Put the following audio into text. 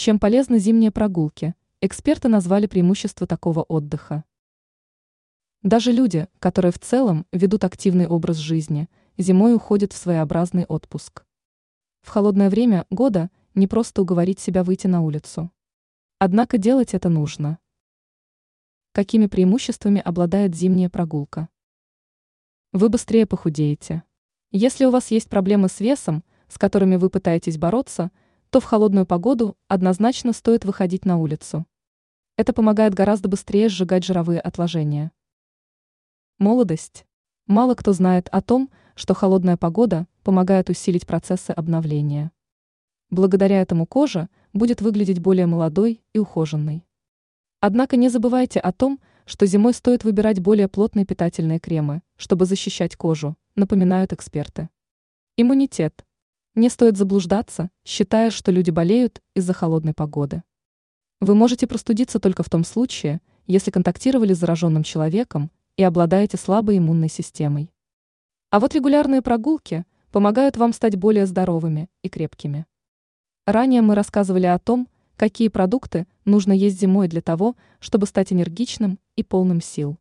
Чем полезны зимние прогулки? Эксперты назвали преимущества такого отдыха. Даже люди, которые в целом ведут активный образ жизни, зимой уходят в своеобразный отпуск. В холодное время года не просто уговорить себя выйти на улицу. Однако делать это нужно. Какими преимуществами обладает зимняя прогулка? Вы быстрее похудеете. Если у вас есть проблемы с весом, с которыми вы пытаетесь бороться, то в холодную погоду однозначно стоит выходить на улицу. Это помогает гораздо быстрее сжигать жировые отложения. Молодость. Мало кто знает о том, что холодная погода помогает усилить процессы обновления. Благодаря этому кожа будет выглядеть более молодой и ухоженной. Однако не забывайте о том, что зимой стоит выбирать более плотные питательные кремы, чтобы защищать кожу, напоминают эксперты. Иммунитет. Не стоит заблуждаться, считая, что люди болеют из-за холодной погоды. Вы можете простудиться только в том случае, если контактировали с зараженным человеком и обладаете слабой иммунной системой. А вот регулярные прогулки помогают вам стать более здоровыми и крепкими. Ранее мы рассказывали о том, какие продукты нужно есть зимой для того, чтобы стать энергичным и полным сил.